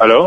Hello?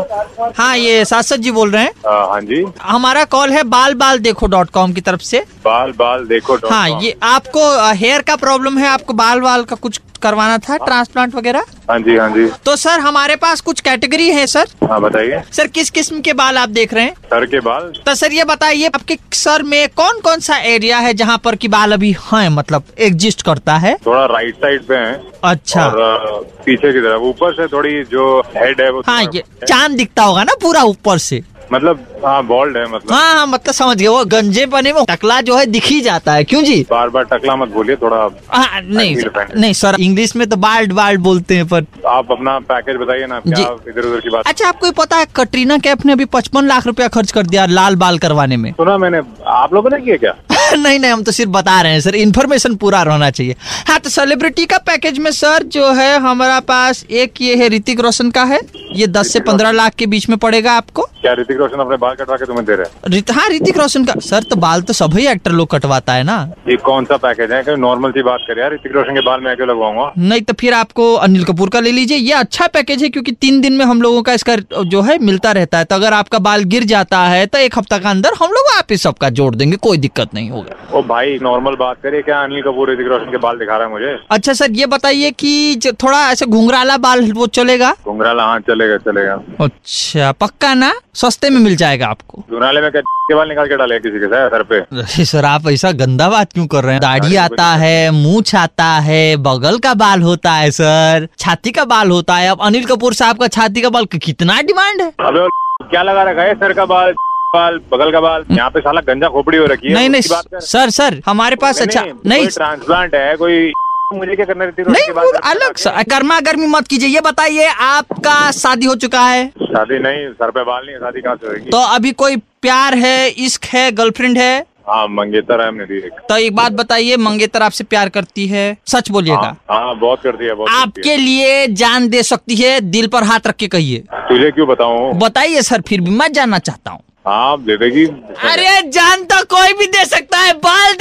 हाँ ये सासद जी बोल रहे हैं। आ, हाँ जी। हमारा कॉल है बाल बाल देखो डॉट कॉम की तरफ़ से। बाल बाल देखो हाँ ये आपको हेयर का प्रॉब्लम है आपको बाल बाल का कुछ करवाना था ट्रांसप्लांट वगैरह? हाँ जी हाँ जी। तो सर हमारे पास कुछ कैटेगरी है सर। हाँ बताइए। सर किस किस्म के बाल आप देख रहे हैं? सर के बाल? तो सर ये बताइए आपके सर में कौन कौन सा एरिया है जहाँ पर की बाल अभी है मतलब एग्जिस्ट करता है? थोड़ा राइट साइड पे है। अच्छा। और पीछे की तरफ़ ऊपर से थोड़ी जो हेड है वो हाँ ये चाँद दिखता होगा ना पूरा ऊपर से। मतलब हाँ बॉल्ड है मतलब। हाँ हाँ मतलब समझ गए वो गंजे बने में टकला जो है दिख ही जाता है। क्यों जी? बार बार टकला मत बोलिए थोड़ा हाँ नहीं सर, नहीं सर इंग्लिश में तो बाल्ड बाल्ड बोलते हैं पर आप अपना पैकेज बताइए ना क्या इधर उधर की बात। अच्छा आपको ये पता है कटरीना कैफ ने अभी पचपन लाख रूपया खर्च कर दिया लाल बाल करवाने में? सुना मैंने आप लोगों ने किया क्या? नहीं नहीं हम तो सिर्फ़ बता रहे हैं सर इन्फॉर्मेशन पूरा रहना चाहिए। हाँ तो सेलिब्रिटी का पैकेज में सर जो है हमारा पास एक ये है ऋतिक रोशन का है। ये दस से पंद्रह लाख के बीच में पड़ेगा आपको? क्या ऋतिक रोशन अपने बाल कटवा के तुम्हें दे रहे हैं? हाँ ऋतिक रोशन का सर तो बाल तो सभी एक्टर लोग कटवाता है ना? ये कौन सा पैकेज है? नॉर्मल सी बात यार ऋतिक रोशन के बाल मैं क्यों लगवाऊँगा? नहीं तो फिर आपको अनिल कपूर का ले लीजिए। ये अच्छा पैकेज है क्योंकि तीन दिन में हम लोगों का इसका जो है मिलता रहता है। तो अगर आपका बाल गिर जाता है तो एक हफ़्ता का अंदर हम लोग आप ही सबका जोड़ देंगे कोई दिक्कत नहीं होगा। ओ भाई नॉर्मल बात करिए क्या अनिल कपूर ऋतिक रोशन के बाल दिखा रहा है मुझे? अच्छा सर ये बताइए की थोड़ा ऐसे घुंघराला बाल वो चलेगा? घुंघराला हाँ चलेगा। चलेगा चलेगा। अच्छा पक्का ना? सस्ते में मिल जाएगा आपको। घुंघराले में क्या के बाल निकाल के डाले किसी के सर पे। सर आप ऐसा गंदा बात क्यों कर रहे हैं? दाढ़ी आता है मूछ आता है बगल का बाल होता है सर। छाती का बाल होता है। अब अनिल कपूर साहब का छाती का बाल कितना डिमांड है? अबे क्या लगा रखा है? सर का बाल बाल बगल का बाल। यहाँ पे साला गंजा खोपड़ी हो रखी है नहीं नहीं। सर सर हमारे पास अच्छा नहीं ट्रांसप्लांट है कोई मुझे क्या करना रोशन नहीं वो अलग लगा सर गर्मा गर्मी मत कीजिए ये बताइए आपका शादी हो चुका है? शादी नहीं सर पे बाल नहीं शादी कहाँ से होगी? तो अभी कोई प्यार है इश्क है गर्लफ्रेंड है? हाँ मंगेतर है हमने दी एक। तो एक बात बताइए मंगेतर आपसे प्यार करती है? सच बोलिएगा। हाँ हाँ, बहुत करती है बहुत आपके लिए जान दे सकती है दिल पर हाथ रख के कहिए। तुझे क्यों बताऊँ? बताइए सर फिर भी मैं जानना चाहता हूँ। हाँ दे देगी। अरे जान तो कोई भी दे सकता है बाल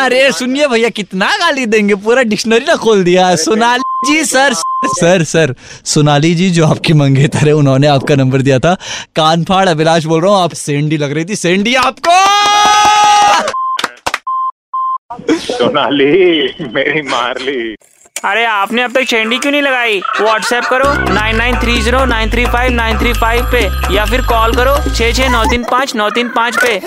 अरे सुनिए भैया कितना गाली देंगे? पूरा डिक्शनरी ना खोल दिया। Sonali ji sir sir sir Sonali ji जो आपकी मंगेतर है उन्होंने आपका नंबर दिया था। कान फाड़ अभिलाष बोल रहा हूँ आप सेंडी लग रही थी। सेंडी आपको! सोनाली मेरी मार ली अरे आपने अब तक शेंडी क्यों नहीं लगाई? व्हाट्सएप करो nine nine three zero nine three five nine three five पे या फिर कॉल करो छः छः नौ तीन पाँच नौ तीन पाँच पे।